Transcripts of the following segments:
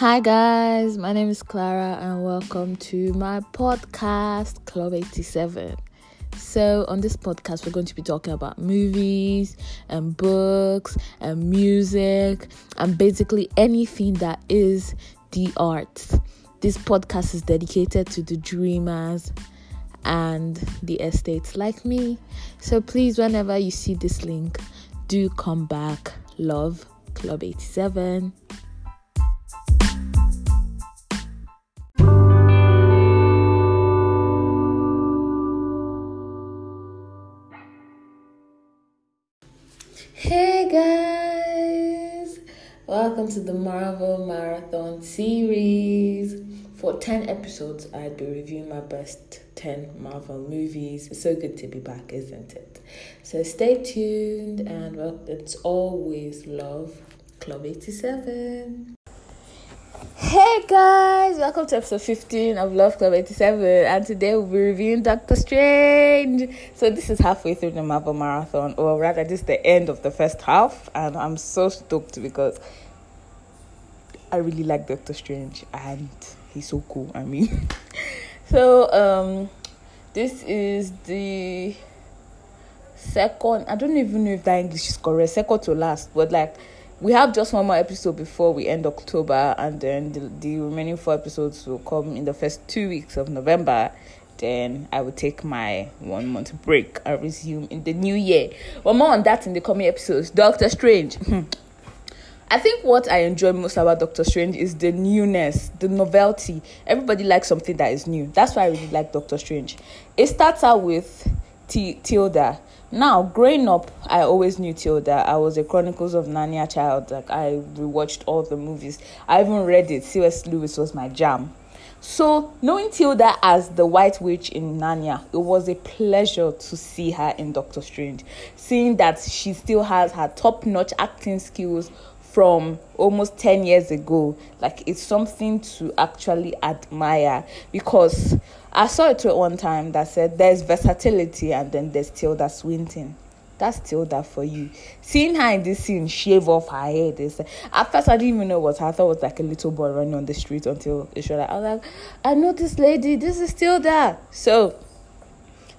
Hi, guys, my name is Clara, and welcome to my podcast, Club 87. So, on this podcast, we're going to be talking about movies and books and music and basically anything that is the arts. This podcast is dedicated to the dreamers and the estates like me. So, please, whenever you see this link, do come back. Love Club 87. Hey guys, welcome to the Marvel Marathon series. For 10 episodes, I'd be reviewing my best 10 Marvel movies. It's so good to be back, isn't it? So stay tuned, and well, it's always love, Club 87. Hey guys, welcome to episode 15 of Love Club 87, and today we'll be reviewing Doctor Strange. So, this is halfway through the Marvel Marathon, or rather, this is the end of the first half, and I'm so stoked because I really like Doctor Strange and he's so cool. I mean, so um, this is the second, I don't even know if that English is correct, second to last, but like we have just one more episode before we end October, and then the, the remaining four episodes will come in the first two weeks of November. Then I will take my one month break and resume in the new year. But more on that in the coming episodes. Doctor Strange. I think what I enjoy most about Doctor Strange is the newness, the novelty. Everybody likes something that is new. That's why I really like Doctor Strange. It starts out with T- Tilda now, growing up, I always knew Tilda. I was a Chronicles of Narnia child. Like I rewatched all the movies. I even read it. C.S. Lewis was my jam. So, knowing Tilda as the White Witch in Narnia, it was a pleasure to see her in Doctor Strange. Seeing that she still has her top notch acting skills from almost 10 years ago, like it's something to actually admire because I saw it at one time that said there's versatility and then there's Tilda Swinton. That's Tilda for you. Seeing her in this scene shave off her head is at first I didn't even know what her. I thought it was like a little boy running on the street until it showed like I was like, I know this lady, this is Tilda. So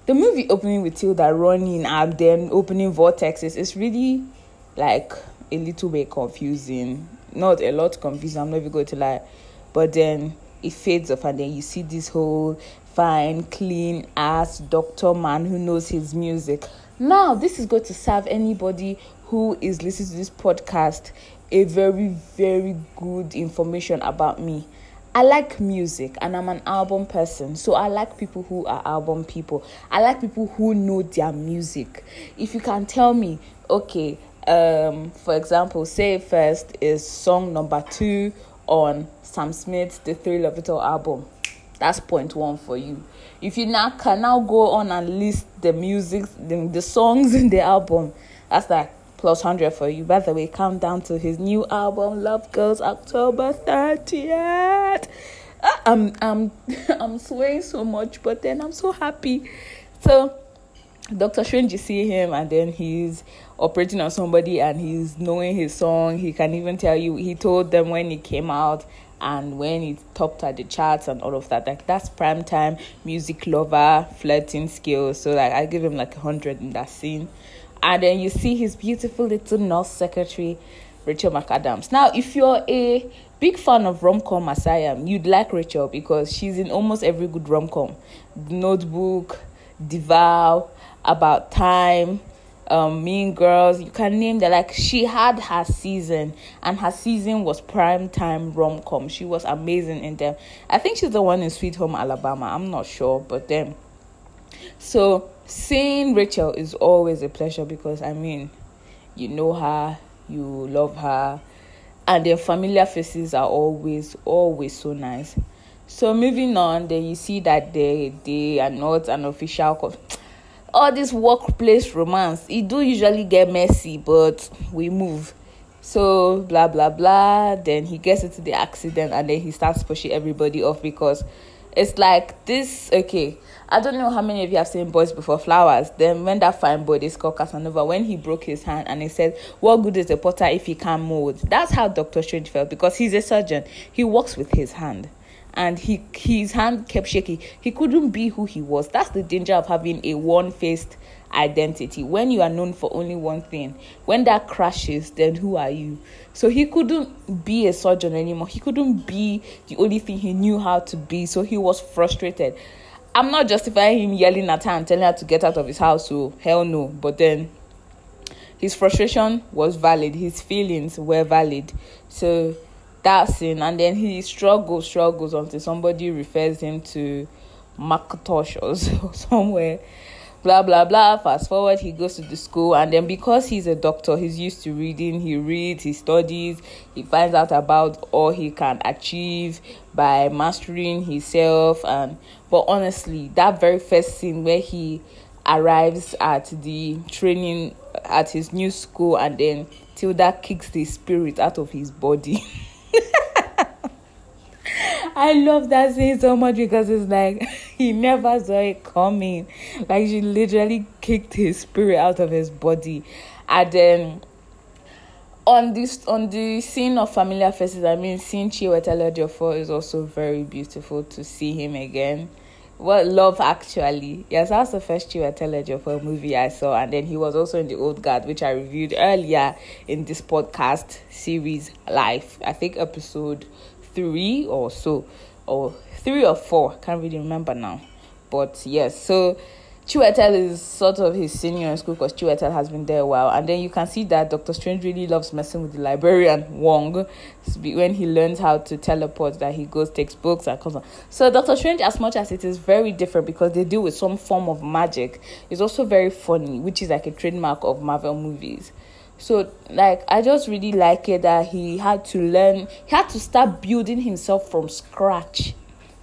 the movie opening with Tilda running and then opening vortexes is really like a little bit confusing. Not a lot confusing, I'm not even going to lie. But then it fades off and then you see this whole fine, clean ass doctor man who knows his music. Now, this is going to serve anybody who is listening to this podcast a very, very good information about me. I like music and I'm an album person. So I like people who are album people. I like people who know their music. If you can tell me, okay, um, for example, say first is song number two on Sam Smith's The Thrill of It All album. That's point one for you. If you now can now go on and list the music, the, the songs in the album, that's like plus 100 for you. By the way, countdown to his new album, Love Goes, October 30th. Ah, I'm, I'm, I'm swaying so much, but then I'm so happy. So, Doctor Strange, you see him, and then he's operating on somebody and he's knowing his song. He can even tell you, he told them when he came out and when he topped at the charts and all of that. Like that's prime time music lover flirting skills. So like i give him like a hundred in that scene. And then you see his beautiful little nurse secretary rachel mcadams. Now if you're a big fan of rom-com as i am you'd like rachel because she's in almost every good rom-com. Notebook The Vow about time um, Mean Girls, you can name that. Like she had her season, and her season was prime time rom com. She was amazing in them. I think she's the one in Sweet Home Alabama. I'm not sure, but then. So seeing Rachel is always a pleasure because I mean, you know her, you love her, and their familiar faces are always always so nice. So moving on, then you see that they they are not an official. All this workplace romance it do usually get messy but we move so blah blah blah then he gets into the accident and then he starts pushing everybody off because it's like this okay I don't know how many of you have seen Boys Before Flowers. Then when that fine boy, this called Casanova, when he broke his hand and he said, "What good is a potter if he can't mold?" That's how Doctor Strange felt because he's a surgeon. He works with his hand and he his hand kept shaking. He couldn't be who he was. That's the danger of having a one-faced identity. When you are known for only one thing, when that crashes, then who are you? So he couldn't be a surgeon anymore. He couldn't be the only thing he knew how to be. So he was frustrated. I'm not justifying him yelling at her and telling her to get out of his house. So hell no. But then his frustration was valid. His feelings were valid. So that's it. And then he struggles, struggles until somebody refers him to Macintosh or somewhere. Blah blah blah. Fast forward, he goes to the school, and then because he's a doctor, he's used to reading. He reads, he studies, he finds out about all he can achieve by mastering himself. And but honestly, that very first scene where he arrives at the training at his new school, and then Tilda kicks the spirit out of his body. I love that scene so much because it's like he never saw it coming. Like she literally kicked his spirit out of his body. And then on this on the scene of familiar faces, I mean seeing Chiwetel Ejiofor is also very beautiful to see him again. Well, love actually. Yes, that's the first Chiwetel Ejiofor movie I saw, and then he was also in the Old Guard, which I reviewed earlier in this podcast series live. I think episode three or so, or three or four. Can't really remember now. But yes, so Chiwetel is sort of his senior in school because Chiwetel has been there a while. And then you can see that Doctor Strange really loves messing with the librarian Wong when he learns how to teleport, that he goes, takes books, and comes on. So Doctor Strange, as much as it is very different because they deal with some form of magic, is also very funny, which is like a trademark of Marvel movies. So, like, I just really like it that he had to learn, he had to start building himself from scratch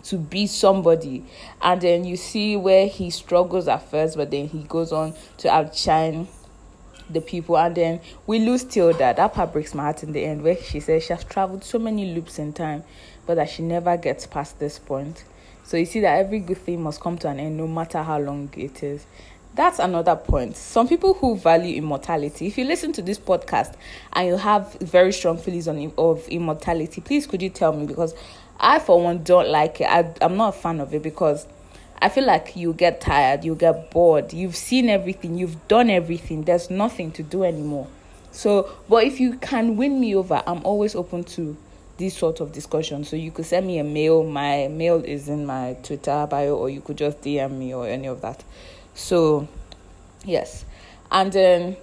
to be somebody. And then you see where he struggles at first, but then he goes on to outshine the people. And then we lose Tilda. That part breaks my heart in the end, where she says she has traveled so many loops in time, but that she never gets past this point. So you see that every good thing must come to an end, no matter how long it is that's another point. Some people who value immortality, if you listen to this podcast and you have very strong feelings on of immortality, please could you tell me because I for one don't like it. I, I'm not a fan of it because I feel like you get tired, you get bored. You've seen everything, you've done everything. There's nothing to do anymore. So, but if you can win me over, I'm always open to this sort of discussion. So you could send me a mail. My mail is in my Twitter bio, or you could just DM me or any of that. So, yes. And then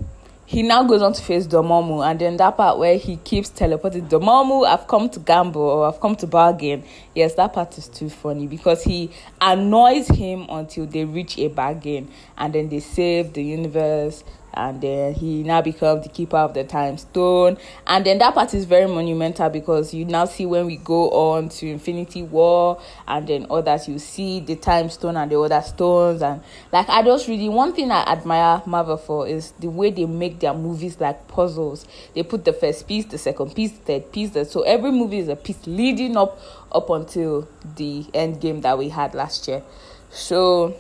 he now goes on to face Dormammu, and then that part where he keeps teleporting Dormammu, I've come to gamble or I've come to bargain. Yes, that part is too funny because he annoys him until they reach a bargain, and then they save the universe and then he now becomes the keeper of the time stone. And then that part is very monumental because you now see when we go on to infinity war and then others you see the time stone and the other stones. And like i just really one thing i admire marvel for is the way they make their movies like puzzles. They put the first piece the second piece the third piece the, so every movie is a piece leading up up until the end game that we had last year. So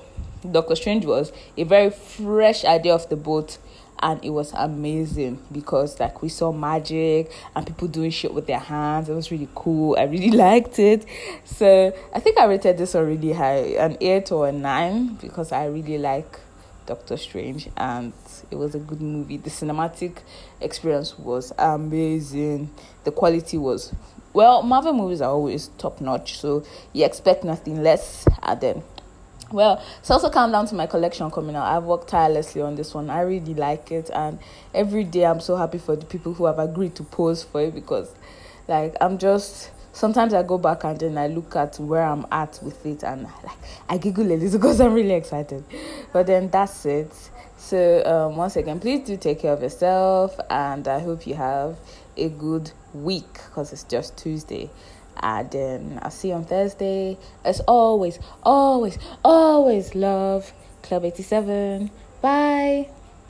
Doctor Strange was a very fresh idea of the boat and it was amazing because like we saw magic and people doing shit with their hands. It was really cool. I really liked it. So I think I rated this one really high, an eight or a nine because I really like Doctor Strange and it was a good movie. The cinematic experience was amazing. The quality was well, Marvel movies are always top notch, so you expect nothing less at them. Well, it's also come down to my collection coming out. I've worked tirelessly on this one. I really like it, and every day I'm so happy for the people who have agreed to pose for it because, like, I'm just sometimes I go back and then I look at where I'm at with it, and like I giggle a little because I'm really excited. But then that's it. So um, once again, please do take care of yourself, and I hope you have a good week because it's just Tuesday. And then I'll see you on Thursday. As always, always, always love Club 87. Bye.